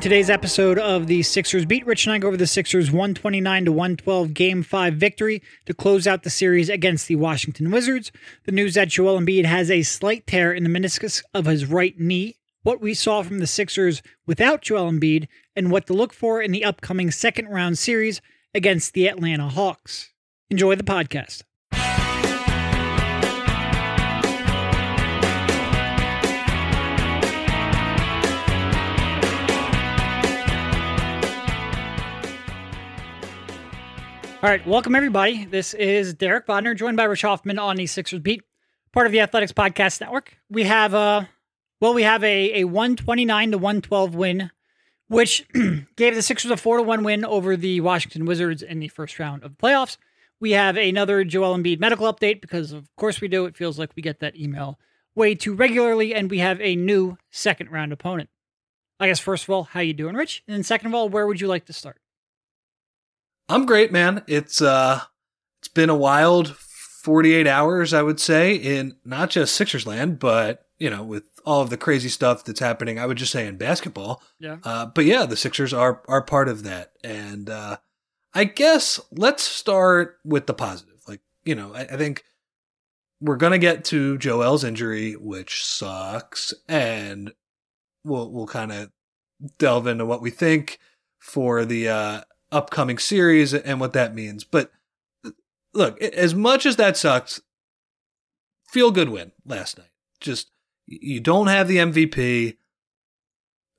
In today's episode of the Sixers Beat, Rich and I go over the Sixers 129 to 112 Game 5 victory to close out the series against the Washington Wizards. The news that Joel Embiid has a slight tear in the meniscus of his right knee, what we saw from the Sixers without Joel Embiid, and what to look for in the upcoming second round series against the Atlanta Hawks. Enjoy the podcast. All right, welcome everybody. This is Derek Bodner, joined by Rich Hoffman on the Sixers Beat, part of the Athletics Podcast Network. We have uh well, we have a, a 129 to 112 win, which gave the Sixers a 4 to 1 win over the Washington Wizards in the first round of the playoffs. We have another Joel Embiid medical update because, of course, we do. It feels like we get that email way too regularly, and we have a new second round opponent. I guess first of all, how you doing, Rich? And then second of all, where would you like to start? I'm great, man. It's uh it's been a wild 48 hours, I would say, in not just Sixers land, but you know, with all of the crazy stuff that's happening, I would just say in basketball. Yeah. Uh, but yeah, the Sixers are are part of that, and uh, I guess let's start with the positive. Like, you know, I, I think we're gonna get to Joel's injury, which sucks, and we'll we'll kind of delve into what we think for the uh, upcoming series and what that means. But look, as much as that sucks, feel good win last night. Just you don't have the MVP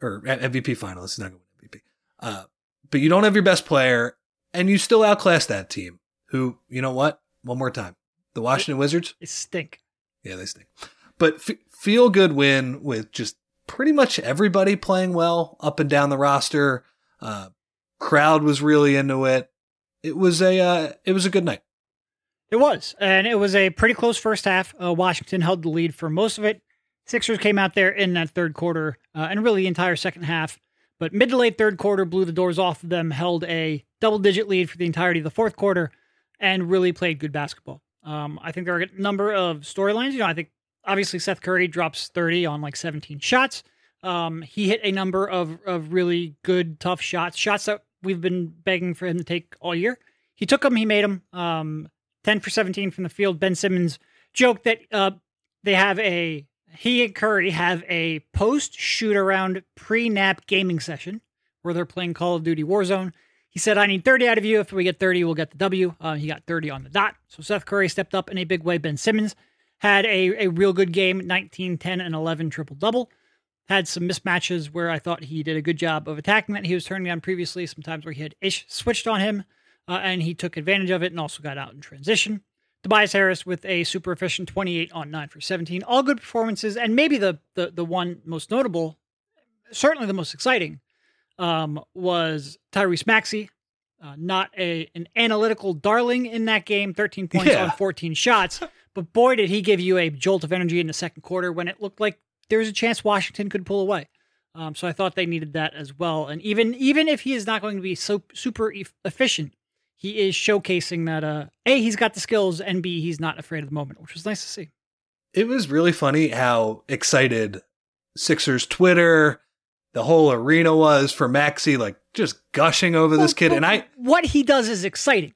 or MVP finalist. He's not going to win MVP. Uh, but you don't have your best player, and you still outclass that team. Who you know what? One more time, the Washington Wizards. They stink. Yeah, they stink. But f- feel good win with just pretty much everybody playing well up and down the roster. Uh, crowd was really into it. It was a uh, it was a good night. It was, and it was a pretty close first half. Uh, Washington held the lead for most of it. Sixers came out there in that third quarter uh, and really the entire second half. But mid to late third quarter blew the doors off of them, held a double digit lead for the entirety of the fourth quarter, and really played good basketball. Um, I think there are a number of storylines. You know, I think obviously Seth Curry drops 30 on like 17 shots. Um, he hit a number of, of really good, tough shots, shots that we've been begging for him to take all year. He took them, he made them. Um, 10 for 17 from the field. Ben Simmons joked that uh, they have a he and Curry have a post shoot around pre nap gaming session where they're playing Call of Duty Warzone. He said, I need 30 out of you. If we get 30, we'll get the W. Uh, he got 30 on the dot. So Seth Curry stepped up in a big way. Ben Simmons had a, a real good game 19, 10, and 11 triple double. Had some mismatches where I thought he did a good job of attacking that he was turning on previously, sometimes where he had Ish switched on him, uh, and he took advantage of it and also got out in transition. Tobias Harris with a super efficient 28 on 9 for 17. All good performances. And maybe the, the, the one most notable, certainly the most exciting, um, was Tyrese Maxey. Uh, not a an analytical darling in that game, 13 points Yeah. on 14 shots. But boy, did he give you a jolt of energy in the second quarter when it looked like there was a chance Washington could pull away. Um, so I thought they needed that as well. And even even if he is not going to be so super e- efficient, he is showcasing that uh, a he's got the skills and b he's not afraid of the moment, which was nice to see. It was really funny how excited Sixers Twitter, the whole arena was for Maxey, like just gushing over this kid. And I, what he does is exciting.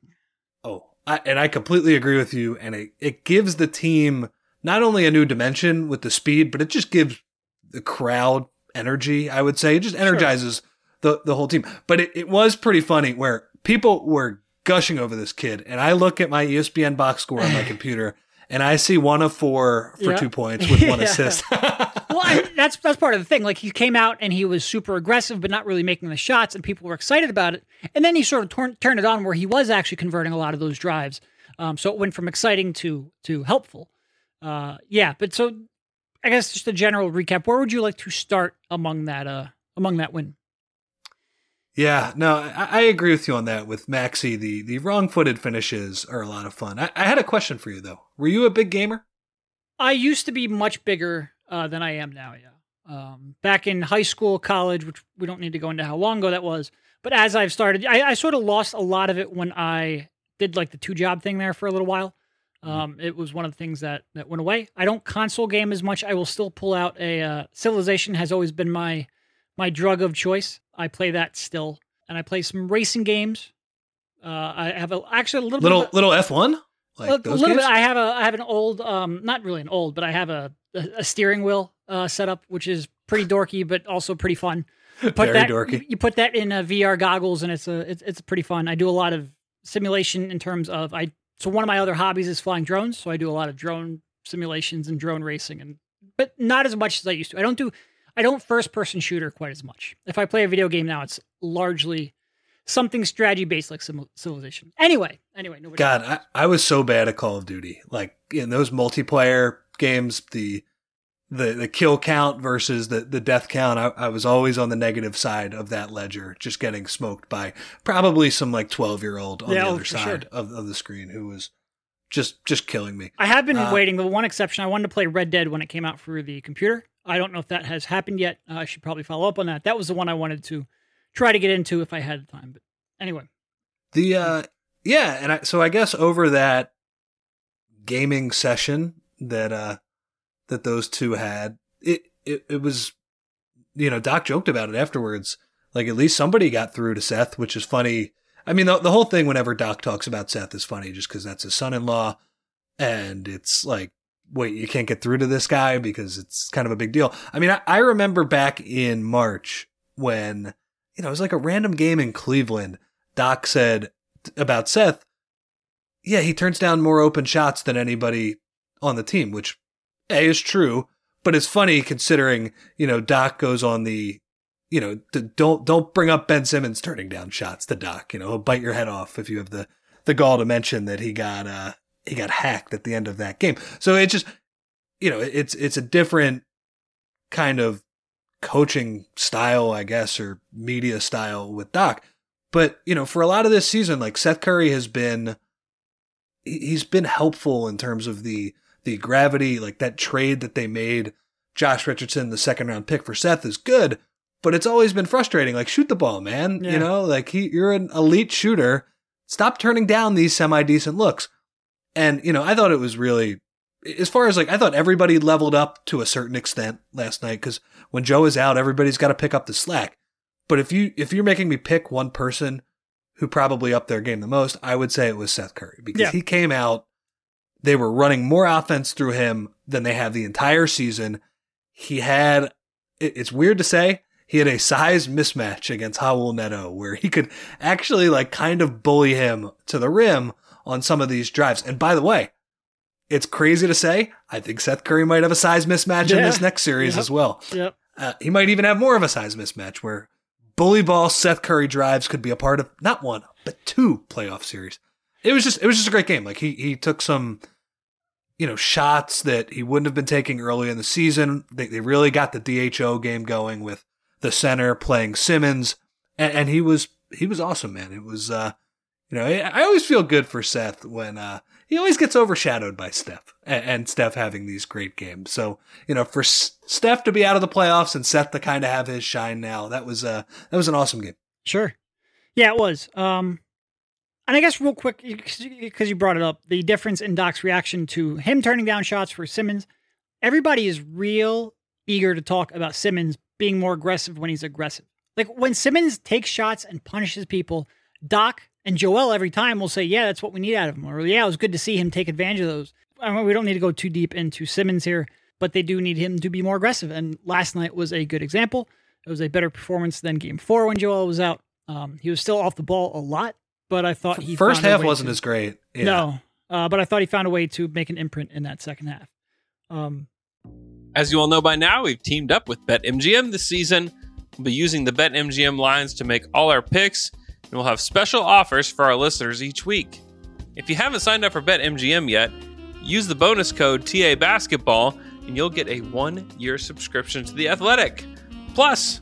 oh, I, and I completely agree with you. And it, it gives the team not only a new dimension with the speed, but it just gives the crowd energy. I would say it just energizes the, the whole team. But it, it was pretty funny where people were gushing over this kid. And I look at my ESPN box score on my computer and I see one of four for Yeah. two points with one Yeah. assist. Well, I, that's that's part of the thing. Like he came out and he was super aggressive, but not really making the shots, and people were excited about it. And then he sort of torn, turned it on where he was actually converting a lot of those drives. Um, so it went from exciting to to helpful. Uh, yeah, but so I guess just a general recap. Where would you like to start among that uh among that win? Yeah, no, I, I agree with you on that. With Maxey, the the wrong footed finishes are a lot of fun. I, I had a question for you though. Were you a big gamer? I used to be much bigger uh, than I am now. Yeah. Um, back in high school, college, which we don't need to go into how long ago that was. But as I've started, I, I sort of lost a lot of it when I did like the two job thing there for a little while. Um, it was one of the things that that went away. I don't console game as much. I will still pull out a uh, Civilization has always been my my drug of choice. I play that still, and I play some racing games. Uh, I have a, actually a little little bit of little F one. Like a, a little games? bit. I have a I have an old, um, not really an old, but I have a a, a steering wheel uh, setup, which is pretty dorky, but also pretty fun. You put Very that, dorky. You put that in uh, VR goggles, and it's a it's, it's pretty fun. I do a lot of simulation in terms of I. So one of my other hobbies is flying drones, so I do a lot of drone simulations and drone racing, and but not as much as I used to. I don't do I don't first person shooter quite as much. If I play a video game now, it's largely something strategy based like Civilization. Anyway, anyway, nobody. God, I, I was so bad at Call of Duty. Like in those multiplayer games, the the the kill count versus the the death count, I, I was always on the negative side of that ledger, just getting smoked by probably some like twelve year old on Yeah, the oh, other side sure. of, of the screen who was just just killing me. I have been Uh, waiting. The one exception, I wanted to play Red Dead when it came out for the computer. I don't know if that has happened yet. Uh, I should probably follow up on that. That was the one I wanted to try to get into if I had the time. But anyway, The uh yeah, and I, so I guess over that gaming session that uh that those two had, it it, it was you know, Doc joked about it afterwards. Like at least somebody got through to Seth, which is funny. I mean, the, the whole thing whenever Doc talks about Seth is funny just because that's his son-in-law, and it's like, wait, you can't get through to this guy because it's kind of a big deal. I mean, I, I remember back in March when you know it was like a random game in Cleveland. Doc said about Seth, yeah, he turns down more open shots than anybody on the team, which A is true, but it's funny considering, you know, Doc goes on the, you know, don't don't bring up Ben Simmons turning down shots to Doc, you know, he'll bite your head off if you have the the gall to mention that he got uh he got hacked at the end of that game. So it just you know, it's it's a different kind of coaching style, I guess, or media style with Doc. But, you know, for a lot of this season, like Seth Curry has been he's been helpful in terms of the the gravity, like that trade that they made Josh Richardson, the second round pick for Seth is good, but it's always been frustrating. Like shoot the ball, man. Yeah. You know, like he you're an elite shooter. Stop turning down these semi decent looks. And, you know, I thought it was really as far as like I thought everybody leveled up to a certain extent last night because when Joe is out, everybody's got to pick up the slack. But if you if you're making me pick one person who probably upped their game the most, I would say it was Seth Curry because Yeah. he came out. They were running more offense through him than they have the entire season. He had, it's weird to say he had a size mismatch against Raul Neto where he could actually like kind of bully him to the rim on some of these drives. And by the way, it's crazy to say. I think Seth Curry might have a size mismatch in this next series Yep. as well. yep. Uh, he might even have more of a size mismatch where bully ball Seth Curry drives could be a part of not one but two playoff series. It was just it was just a great game. Like he he took some you know shots that he wouldn't have been taking early in the season. They they really got the DHO game going with the center playing Simmons and, and he was he was awesome, man. It was uh you know, I always feel good for Seth when uh, he always gets overshadowed by Steph and, and Steph having these great games. So, you know, for S- Steph to be out of the playoffs and Seth to kind of have his shine now, that was uh, that was an awesome game. Sure. Yeah, it was. Um, and I guess real quick, because you brought it up, the difference in Doc's reaction to him turning down shots for Simmons. Everybody is real eager to talk about Simmons being more aggressive when he's aggressive. Like when Simmons takes shots and punishes people, Doc and Joel every time will say, "Yeah, that's what we need out of him," or "Yeah, it was good to see him take advantage of those." I mean, we don't need to go too deep into Simmons here, but they do need him to be more aggressive. And last night was a good example. It was a better performance than Game Four when Joel was out. Um, he was still off the ball a lot, but I thought he First found a half way wasn't to- as great. Yeah. no, uh, but I thought he found a way to make an imprint in that second half. Um, As you all know by now, we've teamed up with BetMGM this season. We'll be using the BetMGM lines to make all our picks, and we'll have special offers for our listeners each week. If you haven't signed up for BetMGM yet, use the bonus code TA Basketball, and you'll get a one-year subscription to the Athletic, plus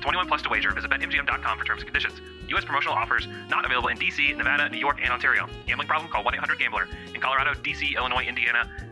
21 plus to wager. Visit BetMGM.com for terms and conditions. U.S. promotional offers not available in D.C., Nevada, New York, and Ontario. Gambling problem? Call 1-800-GAMBLER. In Colorado, D.C., Illinois, Indiana,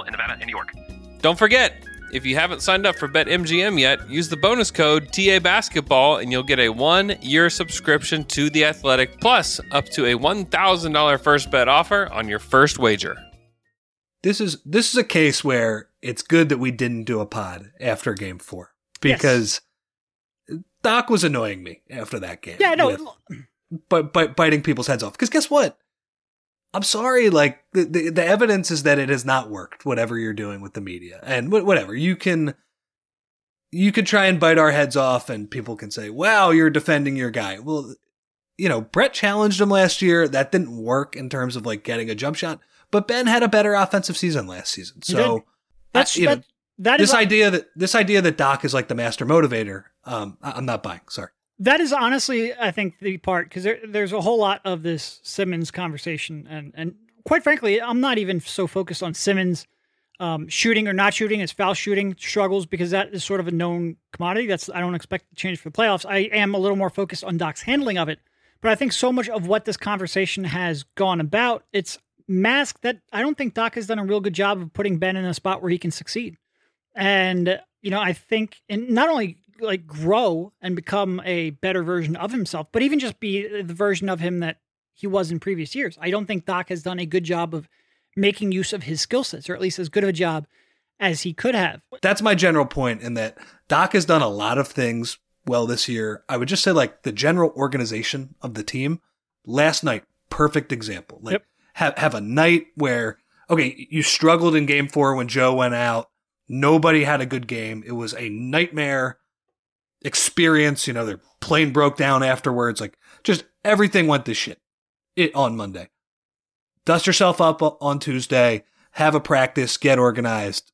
in Nevada and New York. Don't forget, if you haven't signed up for BetMGM yet, use the bonus code TA Basketball and you'll get a one year subscription to The Athletic plus up to a $1,000 first bet offer on your first wager. This is this is a case where it's good that we didn't do a pod after game four because Doc was annoying me after that game. Yeah, no, with- but but biting people's heads off. Because guess what? I'm sorry. Like the, the the evidence is that it has not worked. Whatever you're doing with the media and wh- whatever you can, you could try and bite our heads off, and people can say, "Wow, you're defending your guy." Well, you know, Brett challenged him last year. That didn't work in terms of like getting a jump shot. But Ben had a better offensive season last season. So that's I- you know, that, that is this idea that this idea that Doc is like the master motivator, um, I- I'm not buying. Sorry. That is honestly, I think, the part because there, there's a whole lot of this Simmons conversation, and and quite frankly, I'm not even so focused on Simmons um, shooting or not shooting. His foul shooting struggles because that is sort of a known commodity. That's I don't expect to change for the playoffs. I am a little more focused on Doc's handling of it, but I think so much of what this conversation has gone about, it's masked that I don't think Doc has done a real good job of putting Ben in a spot where he can succeed. And you know, I think and not only like grow and become a better version of himself, but even just be the version of him that he was in previous years. I don't think Doc has done a good job of making use of his skill sets, or at least as good of a job as he could have. That's my general point in that Doc has done a lot of things well this year. I would just say like the general organization of the team last night, perfect example. Like Yep. have have a night where okay, you struggled in game 4 when Joe went out. Nobody had a good game. It was a nightmare experience, you know, their plane broke down afterwards. Like just everything went to shit it on Monday. Dust yourself up on Tuesday, have a practice, get organized,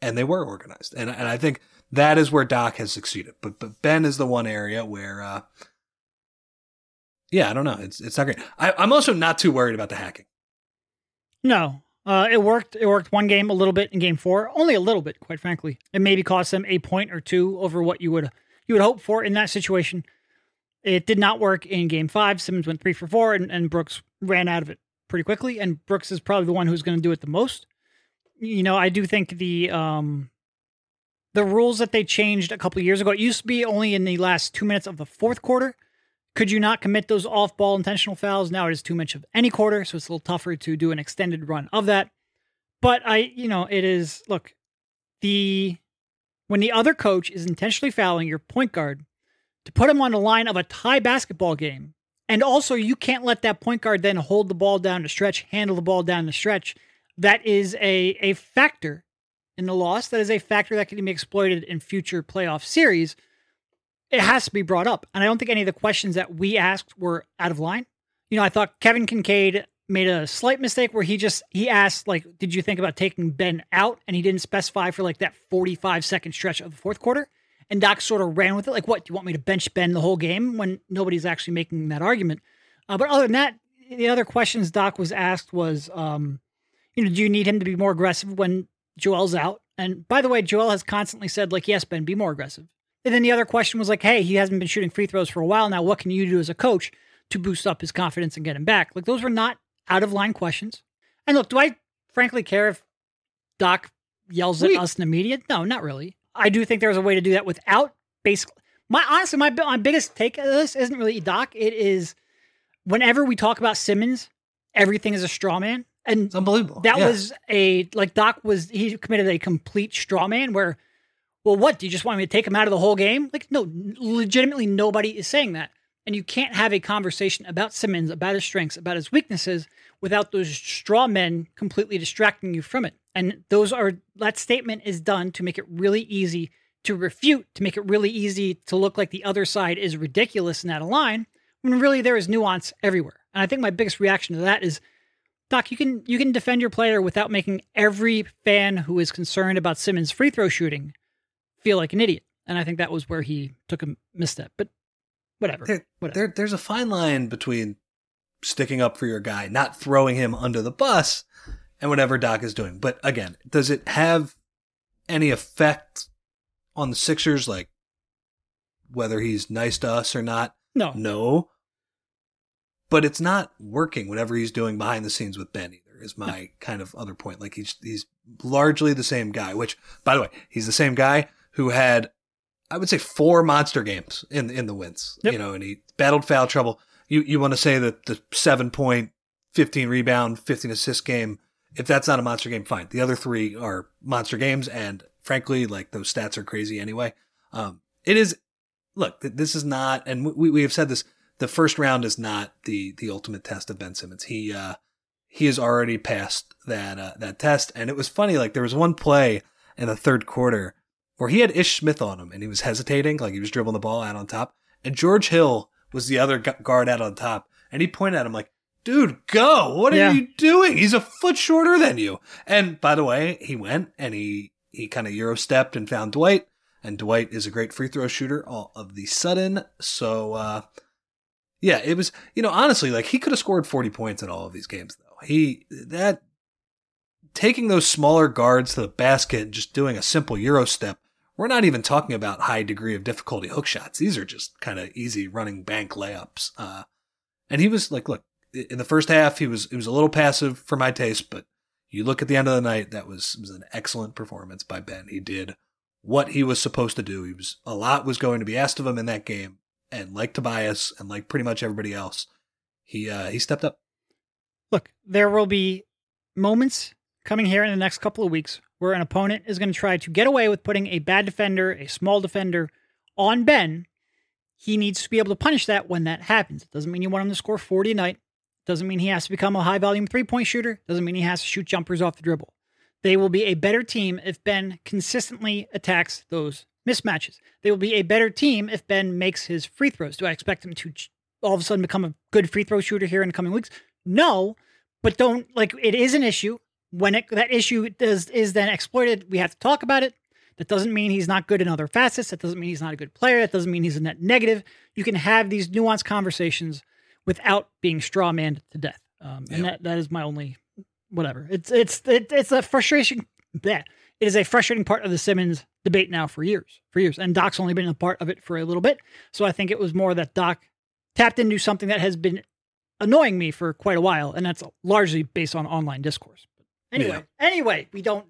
and they were organized. And and I think that is where Doc has succeeded. But but Ben is the one area where, uh, yeah, I don't know. It's it's not great. I, I'm also not too worried about the hacking. No, uh, it worked. It worked one game a little bit in game four, only a little bit, quite frankly. It maybe cost them a point or two over what you would you would hope for in that situation. It did not work in game five. Simmons went three for four, and, and Brooks ran out of it pretty quickly. And Brooks is probably the one who's going to do it the most. You know, I do think the um, the rules that they changed a couple years ago. It used to be only in the last two minutes of the fourth quarter. Could you not commit those off ball intentional fouls? Now it is too much of any quarter, so it's a little tougher to do an extended run of that. But I, you know, it is look, the when the other coach is intentionally fouling your point guard to put him on the line of a tie basketball game, and also you can't let that point guard then hold the ball down the stretch, handle the ball down the stretch. That is a a factor in the loss. That is a factor that can be exploited in future playoff series it has to be brought up. And I don't think any of the questions that we asked were out of line. You know, I thought Kevin Kinkead made a slight mistake where he just he asked like, "Did you think about taking Ben out?" And he didn't specify for like that 45 second stretch of the fourth quarter. And Doc sort of ran with it, like, "What? Do you want me to bench Ben the whole game?" When nobody's actually making that argument. Uh, but other than that, the other questions Doc was asked was, um, you know, do you need him to be more aggressive when Joel's out? And by the way, Joel has constantly said, like, yes, Ben, be more aggressive. And then the other question was like, hey, he hasn't been shooting free throws for a while now. What can you do as a coach to boost up his confidence and get him back? Like, those were not out of line questions. And look, do I frankly care if Doc yells at We- us in the media? No, not really. I do think there's a way to do that without basically. My honestly, my my biggest take of this isn't really Doc. It is whenever we talk about Simmons, everything is a straw man, and It's unbelievable. that Yeah. was a like Doc was he committed a complete straw man where, well, what do you just want me to take him out of the whole game? Like, no, legitimately nobody is saying that, and you can't have a conversation about Simmons, about his strengths, about his weaknesses, without those straw men completely distracting you from it. And those are that statement is done to make it really easy to refute to make it really easy to look like the other side is ridiculous and out of line when really there is nuance everywhere. And I think my biggest reaction to that is Doc, you can you can defend your player without making every fan who is concerned about Simmons' free throw shooting feel like an idiot. And I think that was where he took a misstep. But whatever. There, whatever. there, there's a fine line between sticking up for your guy, not throwing him under the bus, and whatever Doc is doing. But again, does it have any effect on the Sixers, like whether he's nice to us or not? no. No. But it's not working whatever he's doing behind the scenes with Ben either, is my kind of other point. Like he's he's largely the same guy, which by the way, he's the same guy who had I would say four monster games in in the wins. Yep. You know, and he battled foul trouble. You you want to say that the seven point, fifteen rebound, fifteen assist game, if that's not a monster game, fine. The other three are monster games, and frankly, like those stats are crazy anyway. Um, it is look, this is not, and we, we have said this, the first round is not the, the ultimate test of Ben Simmons. He, uh, he has already passed that, uh, that test. And it was funny, like there was one play in the third quarter where he had Ish Smith on him and he was hesitating, like he was dribbling the ball out on top. And George Hill was the other guard out on top. And he pointed at him like, dude, go. What are Yeah. you doing? He's a foot shorter than you. And by the way, he went and he, he kind of Euro stepped and found Dwight and Dwight is a great free throw shooter all of the sudden. So, uh, yeah, it was, you know, honestly, like he could have scored 40 points in all of these games, though. He, that, taking those smaller guards to the basket and just doing a simple Euro step, we're not even talking about high degree of difficulty hook shots. These are just kind of easy running bank layups. Uh, and he was like, look, in the first half, he was, it was a little passive for my taste, but you look at the end of the night, that was, was an excellent performance by Ben. He did what he was supposed to do. He was a lot was going to be asked of him in that game, and like Tobias and like pretty much everybody else, he uh, he stepped up. Look, there will be moments coming here in the next couple of weeks where an opponent is going to try to get away with putting a bad defender, a small defender on Ben. He needs to be able to punish that when that happens. It doesn't mean you want him to score 40 a night. Doesn't mean he has to become a high volume three point shooter. Doesn't mean he has to shoot jumpers off the dribble. They will be a better team if Ben consistently attacks those mismatches. They will be a better team if Ben makes his free throws. Do I expect him to all of a sudden become a good free throw shooter here in the coming weeks? No, but don't like it is an issue. When it, that issue does is then exploited, we have to talk about it. That doesn't mean he's not good in other facets. That doesn't mean he's not a good player. That doesn't mean he's a net negative. You can have these nuanced conversations without being straw manned to death. Um, and Yeah. that, that is my only whatever. It's it's it, it's a frustration. That it is a frustrating part of the Simmons debate now for years, for years. And Doc's only been a part of it for a little bit, so I think it was more that Doc tapped into something that has been annoying me for quite a while, and that's largely based on online discourse. Anyway, anyway, we don't.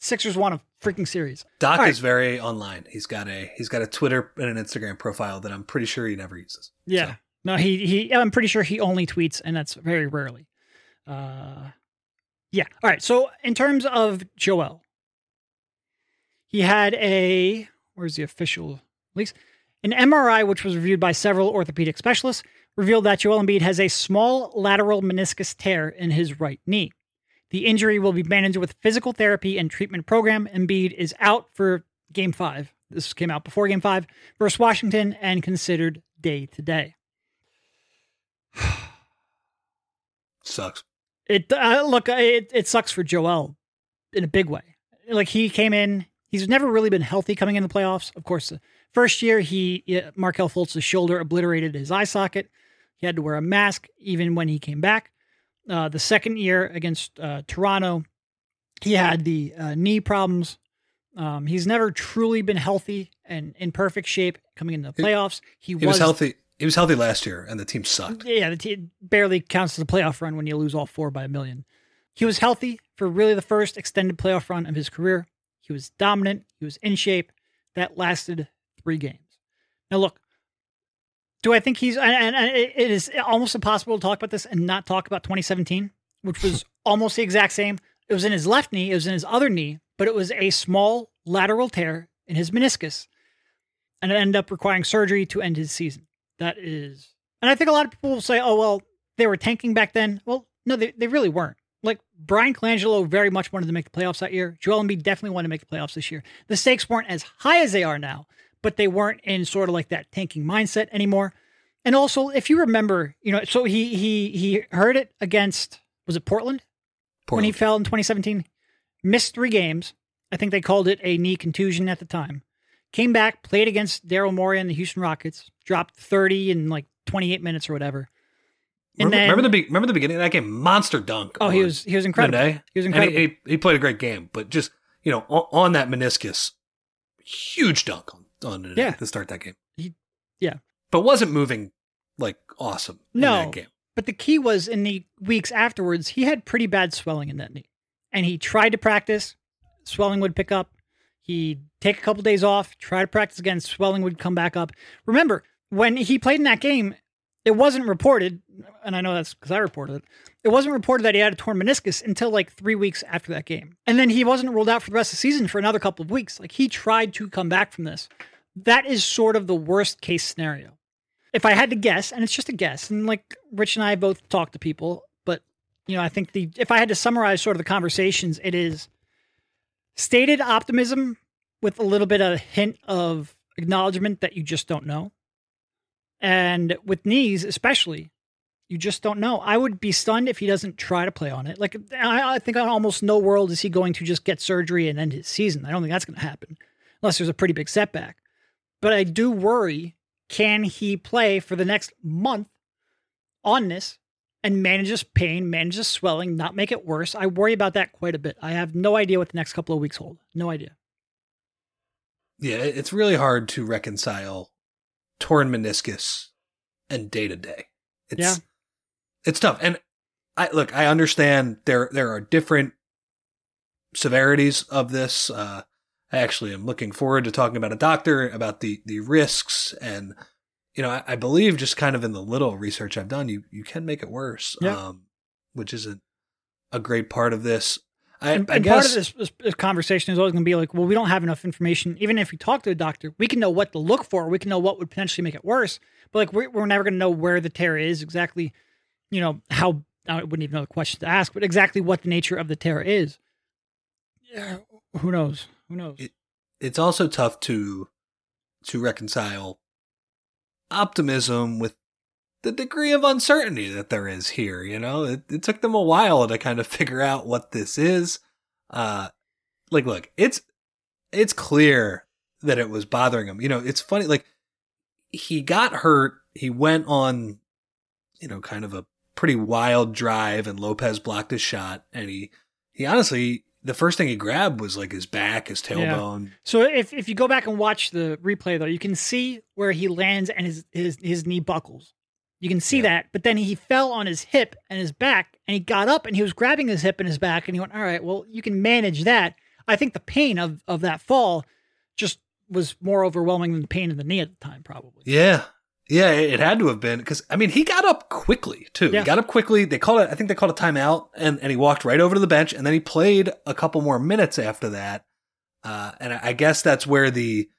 Sixers won a freaking series. Doc All right. is very online. He's got a he's got a Twitter and an Instagram profile that I'm pretty sure he never uses. Yeah. So, No, he he. I'm pretty sure he only tweets, and that's very rarely. Uh, yeah. All right. So in terms of Joel, he had a where's the official release? An MRI, which was reviewed by several orthopedic specialists, revealed that Joel Embiid has a small lateral meniscus tear in his right knee. The injury will be managed with physical therapy and treatment program. Embiid is out for Game Five. This came out before Game Five versus Washington and considered day to day. sucks. It uh, look it it sucks for Joel in a big way. Like he came in, he's never really been healthy coming in the playoffs. Of course, the first year he Markelle Fultz's shoulder obliterated his eye socket. He had to wear a mask even when he came back. Uh, the second year against uh, Toronto, he had the uh, knee problems. Um, he's never truly been healthy and in perfect shape coming into the playoffs. He, He was healthy. He was healthy last year, and the team sucked. yeah, the team barely counts as a playoff run when you lose all four by a million. He was healthy for really the first extended playoff run of his career. He was dominant. He was in shape. That lasted three games. Now, look, do I think he's, and, and, it is almost impossible to talk about this and not talk about 2017, which was almost the exact same. It was in his left knee, it was in his other knee, but it was a small lateral tear in his meniscus. And it ended up requiring surgery to end his season. That is, and I think a lot of people will say, oh, well, they were tanking back then. Well, no, they, they really weren't. like Bryan Colangelo very much wanted to make the playoffs that year. Joel Embiid definitely wanted to make the playoffs this year. The stakes weren't as high as they are now, but they weren't in sort of like that tanking mindset anymore. And also, if you remember, you know, so he he he heard it against was it Portland, when he fell in 2017, missed three games. I think they called it a knee contusion at the time. Came back, played against Daryl Morey and the Houston Rockets, dropped 30 in like 28 minutes or whatever. And remember, then, remember the be- remember the beginning of that game? Monster dunk. oh, he was he was incredible. He was incredible. he, he, he played a great game, but just you know on, on that meniscus, huge dunk on on Yeah. to start that game. He- yeah. but wasn't moving like awesome. in No. that game. But the key was in the weeks afterwards, he had pretty bad swelling in that knee. And he tried to practice, swelling would pick up. He'd take a couple days off, try to practice again, swelling would come back up. Remember, when he played in that game, it wasn't reported, and I know that's because I reported it. It wasn't reported that he had a torn meniscus until like three weeks after that game. And then he wasn't ruled out for the rest of the season for another couple of weeks. Like he tried to come back from this. That is sort of the worst case scenario if I had to guess, and it's just a guess, and like Rich and I both talk to people, but you know, I think the if I had to summarize sort of the conversations, it is stated optimism with a little bit of hint of acknowledgement that you just don't know. And with knees, especially, you just don't know. I would be stunned if he doesn't try to play on it. Like I, I think on almost no world is he going to just get surgery and end his season. I don't think that's going to happen unless there's a pretty big setback. But I do worry can he play for the next month on this and manage this pain, manage this swelling, not make it worse? I worry about that quite a bit. I have no idea what the next couple of weeks hold. No idea. Yeah, it's really hard to reconcile torn meniscus and day to day. It's Yeah. it's tough. And I look, I understand there there are different severities of this. Uh I actually am looking forward to talking about a doctor about the the risks and you know, I, I believe just kind of in the little research I've done, you you can make it worse. Yeah. Um which isn't a great part of this. I, And, I and guess part of this, this, this conversation is always going to be like, well, we don't have enough information. Even if we talk to a doctor, we can know what to look for. We can know what would potentially make it worse. But like, we're, we're never going to know where the tear is exactly. You know how I wouldn't even know the question to ask, but exactly what the nature of the tear is. Yeah, who knows? Who knows? It- it's also tough to to reconcile optimism with the degree of uncertainty that there is here you know? It, it took them a while to kind of figure out what this is. Uh like look it's it's clear that it was bothering him. You know it's funny like he got hurt. He went on you know kind of a pretty wild drive and lopez blocked his shot and he he honestly the first thing he grabbed was like his back his Yeah. tailbone So if, if you go back and watch the replay though, you can see where he lands and his his, his knee buckles. You can see Yeah. that, but then he fell on his hip and his back, and he got up and he was grabbing his hip and his back, and he went, "All right, well, you can manage that." I think the pain of of that fall just was more overwhelming than the pain in the knee at the time, probably. Yeah. Yeah, it had to have been because I mean he got up quickly too. Yeah. He got up quickly. They called it. I think they called a timeout, and and he walked right over to the bench, and then he played a couple more minutes after that. Uh, and I guess that's where the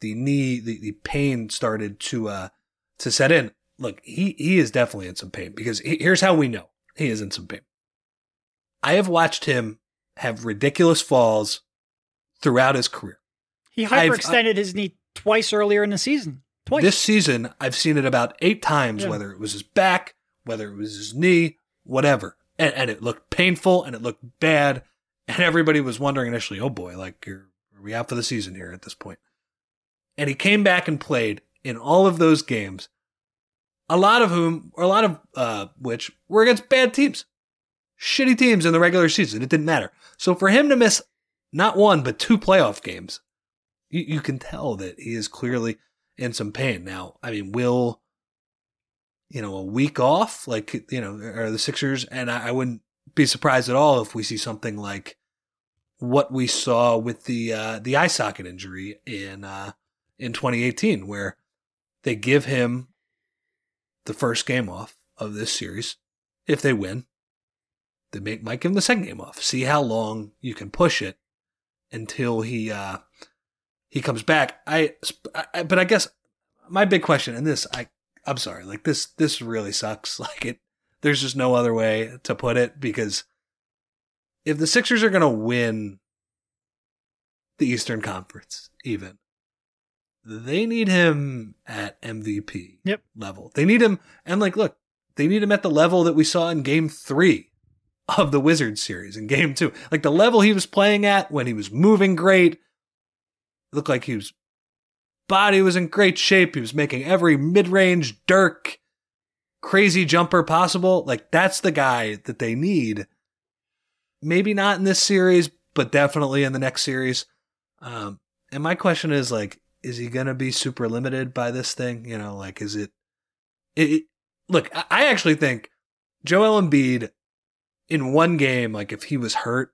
the knee the, the pain started to uh to set in. Look, he he is definitely in some pain because he, here's how we know he is in some pain. I have watched him have ridiculous falls throughout his career. He I've- hyperextended his knee twice earlier in the season. Twice. This season, I've seen it about eight times, Yeah. whether it was his back, whether it was his knee, whatever. And, and it looked painful and it looked bad. And everybody was wondering initially, oh boy, like, you're, are we out for the season here at this point? And he came back and played in all of those games, a lot of whom, or a lot of uh, which were against bad teams, shitty teams in the regular season. It didn't matter. So for him to miss not one, but two playoff games, you, you can tell that he is clearly in some pain. Now, I mean, will you know a week off, like you know, are the Sixers? And I, I wouldn't be surprised at all if we see something like what we saw with the uh, the eye socket injury in uh, in 2018, where they give him the first game off of this series. If they win, they make might give him the second game off. See how long you can push it until he uh, he comes back. I, I but I guess my big question in this I I'm sorry, like this this really sucks. Like it there's just no other way to put it because if the Sixers are going to win the Eastern Conference, even they need him at MVP Yep. level. They need him, and like, look, they need him at the level that we saw in Game Three of the Wizards series. In Game Two, like the level he was playing at when he was moving great, looked like he was body was in great shape. He was making every mid-range Dirk crazy jumper possible. Like that's the guy that they need. Maybe not in this series, but definitely in the next series. Um, and my question is like, is he gonna be super limited by this thing? You know, like is it? It, it look, I- actually think Joel Embiid in one game, like if he was hurt,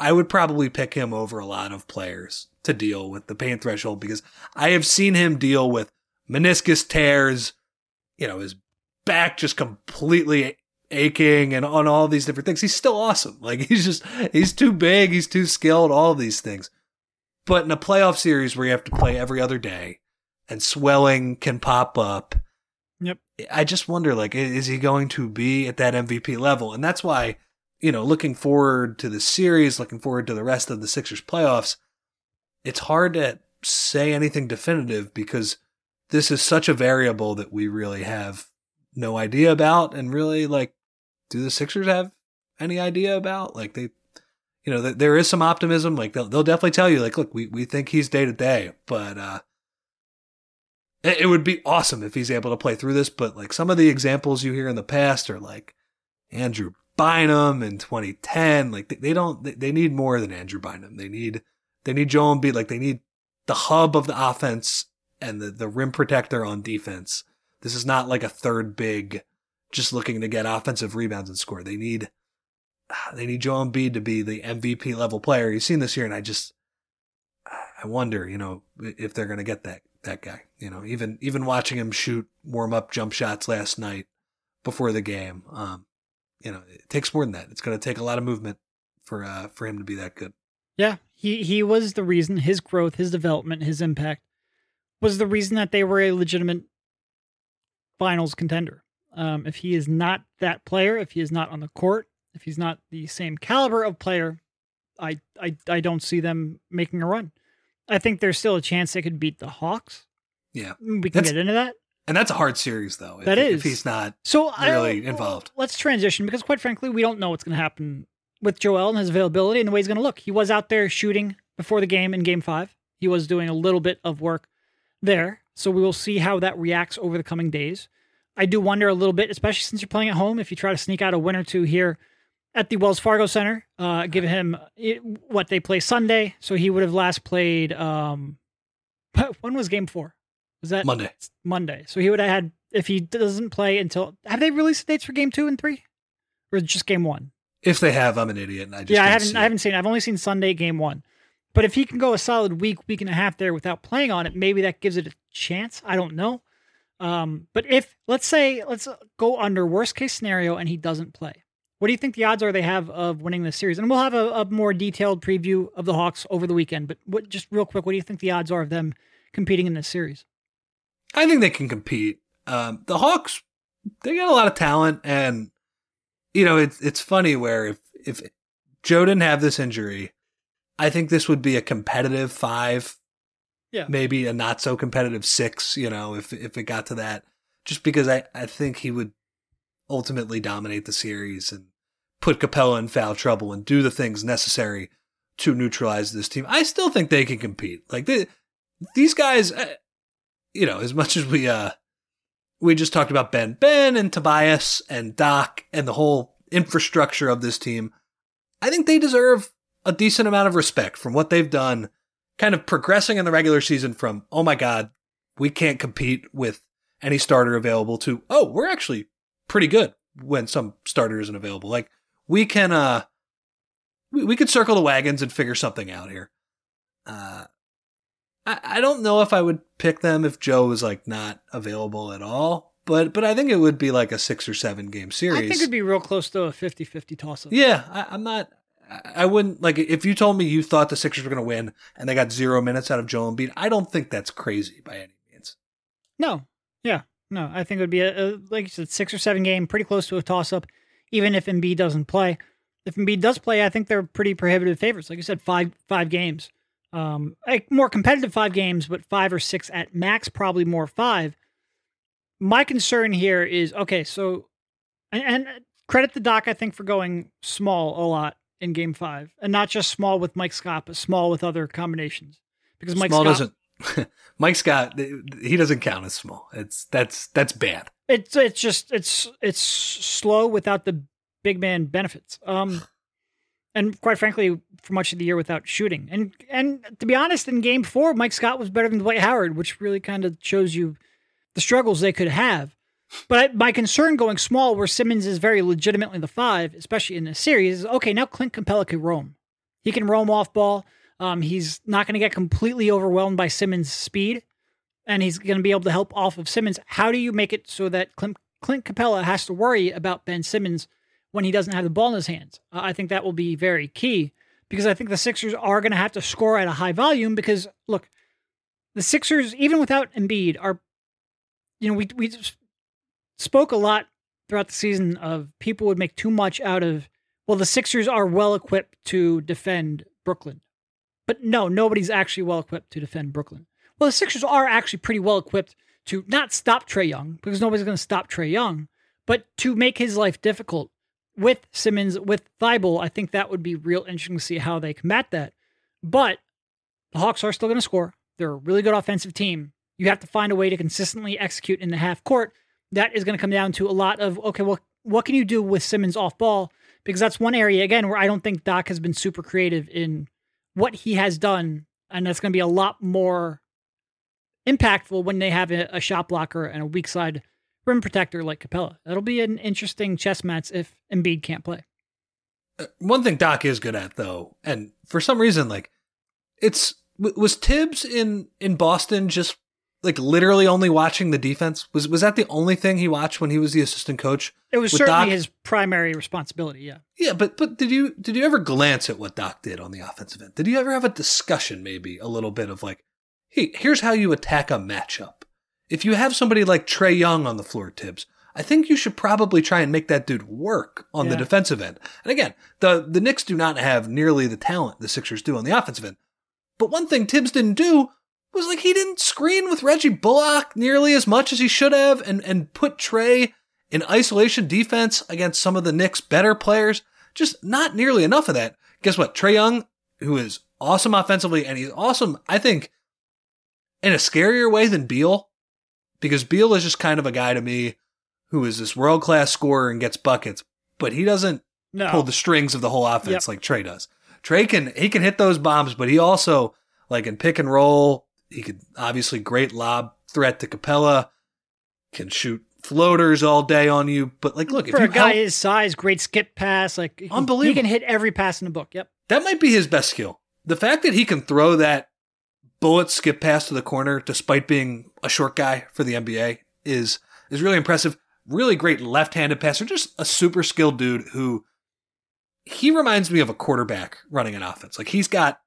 I would probably pick him over a lot of players to deal with the pain threshold because I have seen him deal with meniscus tears, you know, his back just completely aching and on all these different things. He's still awesome. Like he's just he's too big, he's too skilled, all of these things. But in a playoff series where you have to play every other day and swelling can pop up. Yep. I just wonder like is he going to be at that MVP level? And that's why, you know, looking forward to the series, looking forward to the rest of the Sixers playoffs, it's hard to say anything definitive because this is such a variable that we really have no idea about and really like do the Sixers have any idea about? Like they you know th- there is some optimism. Like they'll, they'll definitely tell you like look we, we think he's day to day but uh it, it would be awesome if he's able to play through this but like some of the examples you hear in the past are like Andrew Bynum in 2010 like they, don't they, they need more than Andrew Bynum they need they need Joel Embiid like they need the hub of the offense and the, the rim protector on defense this is not like a third big just looking to get offensive rebounds and score. They need they need Joel Embiid to be the MVP level player. You've seen this year, and I just I wonder, you know, if they're going to get that that guy. You know, even even watching him shoot warm up jump shots last night before the game, um, you know, it takes more than that. It's going to take a lot of movement for uh for him to be that good. Yeah, he he was the reason his growth, his development, his impact was the reason that they were a legitimate finals contender. Um, if he is not that player, if he is not on the court, if he's not the same caliber of player, I I I don't see them making a run. I think there's still a chance they could beat the Hawks. Yeah, We can That's- get into that. And that's a hard series though. If, That if is. he's not. So really don't- involved. Let's transition because, quite frankly, we don't know what's going to happen with Joel and his availability and the way he's going to look. He was out there shooting before the game in Game Five. He was doing a little bit of work there, so we will see how that reacts over the coming days. I do wonder a little bit, especially since you're playing at home, if you try to sneak out a win or two here at the Wells Fargo Center, uh, give him it, what they play Sunday, so he would have last played. Um, when was Game Four? Was that Monday. Monday. So he would have had if he doesn't play until have they released the dates for game two and three? Or just game one? If they have, I'm an idiot, and I just yeah, I haven't I haven't seen I've only seen Sunday game one. But if he can go a solid week, week and a half there without playing on it, maybe that gives it a chance. I don't know. Um, but if let's say let's go under worst case scenario and he doesn't play, what do you think the odds are they have of winning this series? And we'll have a, a more detailed preview of the Hawks over the weekend. But what just real quick, what do you think the odds are of them competing in this series? I think they can compete. Um, the Hawks, they got a lot of talent, and you know it's it's funny where if if Joe didn't have this injury, I think this would be a competitive five, Yeah. maybe a not so competitive six. You know, if if it got to that, just because I I think he would ultimately dominate the series and put Capela in foul trouble and do the things necessary to neutralize this team. I still think they can compete. Like they, these guys, you know, as much as we uh we just talked about Ben, Ben and Tobias and Doc and the whole infrastructure of this team, I think they deserve a decent amount of respect from what they've done, kind of progressing in the regular season from oh my god, we can't compete with any starter available to oh we're actually pretty good when some starter isn't available. Like we can uh we, we could circle the wagons and figure something out here. Uh I, I don't know if I would pick them if Joe was like not available at all, but but I think it would be like a six or seven game series. I think it'd be real close to a 50-50 toss up. yeah, I, I'm not. I- wouldn't like if you told me you thought the Sixers were going to win and they got zero minutes out of Joel Embiid. I don't think that's crazy by any means. No. Yeah. No, I think it would be a, a like you said, six or seven game, pretty close to a toss up, even if Embiid doesn't play. if Embiid does play, I think they're pretty prohibitive favorites. Like I said, five five games, um, like more competitive five games, but five or six at max, probably more five. My concern here is okay, so and, and credit the doc, I think, for going small a lot in Game Five, and not just small with Mike Scott, but small with other combinations because Mike small Scott doesn't. Mike Scott, he doesn't count as small. It's that's that's bad. it's it's just it's it's slow without the big man benefits. Um, and quite frankly, for much of the year without shooting. And and to be honest, in Game Four, Mike Scott was better than Dwight Howard, which really kind of shows you the struggles they could have. But my concern going small, where Simmons is very legitimately the five, especially in this series, is okay. Now Clint Capela can roam. He can roam off ball. Um, he's not going to get completely overwhelmed by Simmons' speed, and he's going to be able to help off of Simmons. How do you make it so that Clint, Clint Capela has to worry about Ben Simmons when he doesn't have the ball in his hands? I think that will be very key because I think the Sixers are going to have to score at a high volume. Because look, the Sixers, even without Embiid, are you know we we spoke a lot throughout the season of people would make too much out of well the Sixers are well equipped to defend Brooklyn. But no, nobody's actually well equipped to defend Brooklyn. Well, the Sixers are actually pretty well equipped to not stop Trae Young because nobody's going to stop Trae Young, but to make his life difficult with Simmons, with Thybulle. I think that would be real interesting to see how they combat that. But the Hawks are still going to score. They're a really good offensive team. You have to find a way to consistently execute in the half court. That is going to come down to a lot of okay, well, what can you do with Simmons off ball? Because that's one area again where I don't think Doc has been super creative in what he has done, and that's going to be a lot more impactful when they have a, a shot blocker and a weak side rim protector like Capela. That'll be an interesting chess match if Embiid can't play. Uh, One thing Doc is good at though, and for some reason, like it's was Tibbs in in Boston just like literally only watching the defense. Was was that the only thing he watched when he was the assistant coach? It was certainly Doc- his primary responsibility. Yeah. Yeah, but but did you did you ever glance at what Doc did on the offensive end? Did you ever have a discussion, maybe a little bit of like, hey, here's how you attack a matchup. If you have somebody like Trae Young on the floor, Tibbs, I think you should probably try and make that dude work on the defensive end. And again, the the Knicks do not have nearly the talent the Sixers do on the offensive end. But one thing Tibbs didn't do was like he didn't screen with Reggie Bullock nearly as much as he should have and, and put Trae in isolation defense against some of the Knicks' better players. Just not nearly enough of that. Guess what? Trae Young, who is awesome offensively, and he's awesome, I think, in a scarier way than Beal, because Beal is just kind of a guy to me who is this world class scorer and gets buckets, but he doesn't No. pull the strings of the whole offense Yep. like Trae does. Trae can he can hit those bombs, but he also like in pick and roll, he could obviously great lob threat to Capela, can shoot floaters all day on you. But like, look, For if a guy help, his size, great skip pass, like Unbelievable. He can hit every pass in the book. Yep. that might be his best skill. The fact that he can throw that bullet skip pass to the corner despite being a short guy for the NBA is is really impressive. Really great left-handed passer, just a super skilled dude who he reminds me of a quarterback running an offense. Like he's got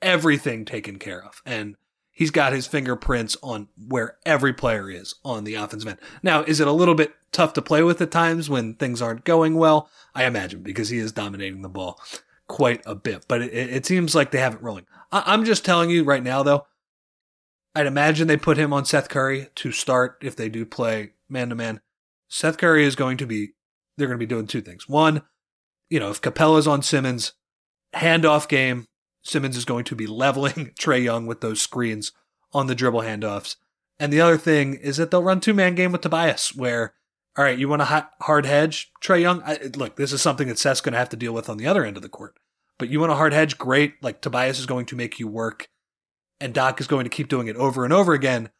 everything taken care of and he's got his fingerprints on where every player is on the offensive end. Now, is it a little bit tough to play with at times when things aren't going well? I imagine because he is dominating the ball quite a bit, but it, it seems like they have it rolling. I, I'm just telling you right now, though, I'd imagine they put him on Seth Curry to start if they do play man to man. Seth Curry is going to be, they're going to be doing two things. One, you know, if Capela's on Simmons, handoff game, Simmons is going to be leveling Trae Young with those screens on the dribble handoffs. And the other thing is that they'll run two man game with Tobias, where, all right, you want a hard hedge, Trae Young? I, look, this is something that Seth's going to have to deal with on the other end of the court. But you want a hard hedge? Great. Like Tobias is going to make you work, and Doc is going to keep doing it over and over again,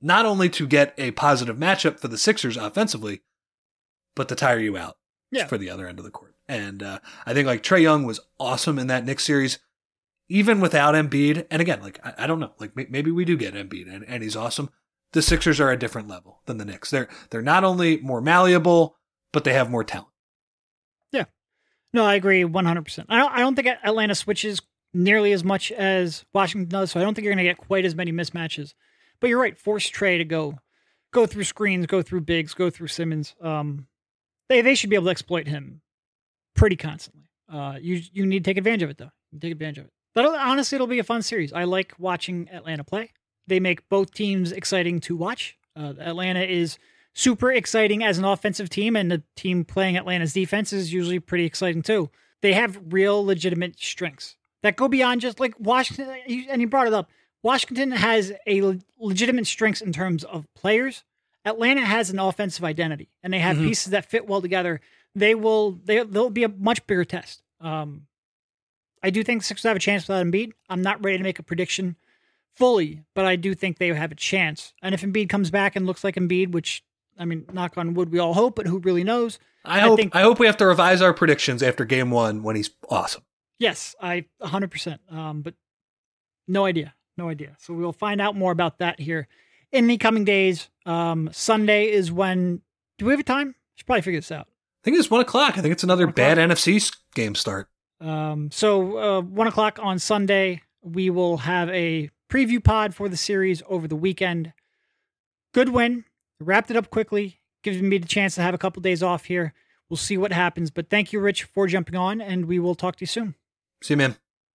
not only to get a positive matchup for the Sixers offensively, but to tire you out Yeah. for the other end of the court. And uh, I think like Trae Young was awesome in that Knicks series, even without Embiid. And again, like I, I don't know, like may- maybe we do get Embiid and, and he's awesome. The Sixers are a different level than the Knicks. They're they're not only more malleable, but they have more talent. Yeah, no, I agree 100%. I don't, I don't think Atlanta switches nearly as much as Washington does, so I don't think you're going to get quite as many mismatches. But you're right, force Trae to go go through screens, go through bigs, go through Simmons. Um, they they should be able to exploit him pretty constantly. Uh, you you need to take advantage of it though. Take advantage of it. But honestly, it'll be a fun series. I like watching Atlanta play. They make both teams exciting to watch. Uh, Atlanta is super exciting as an offensive team, and the team playing Atlanta's defense is usually pretty exciting too. They have real legitimate strengths that go beyond just like Washington. And you brought it up. Washington has a legitimate strengths in terms of players. Atlanta has an offensive identity, and they have Mhm. pieces that fit well together. They will. They they'll be a much bigger test. Um, I do think Sixers have a chance without Embiid. I'm not ready to make a prediction fully, but I do think they have a chance. And if Embiid comes back and looks like Embiid, which I mean, knock on wood, we all hope, but who really knows? I I hope think- I hope we have to revise our predictions after game one when he's awesome. Yes, I 100%. Um, but no idea. No idea. So we'll find out more about that here in the coming days. Um, Sunday is when. Do we have a time? Should probably figure this out. I think it's one o'clock. I think it's another bad? NFC game start. Um, so uh, one o'clock on Sunday, we will have a preview pod for the series over the weekend. Good win, wrapped it up quickly, gives me the chance to have a couple days off here. We'll see what happens, but thank you, Rich, for jumping on, and we will talk to you soon. See you, man.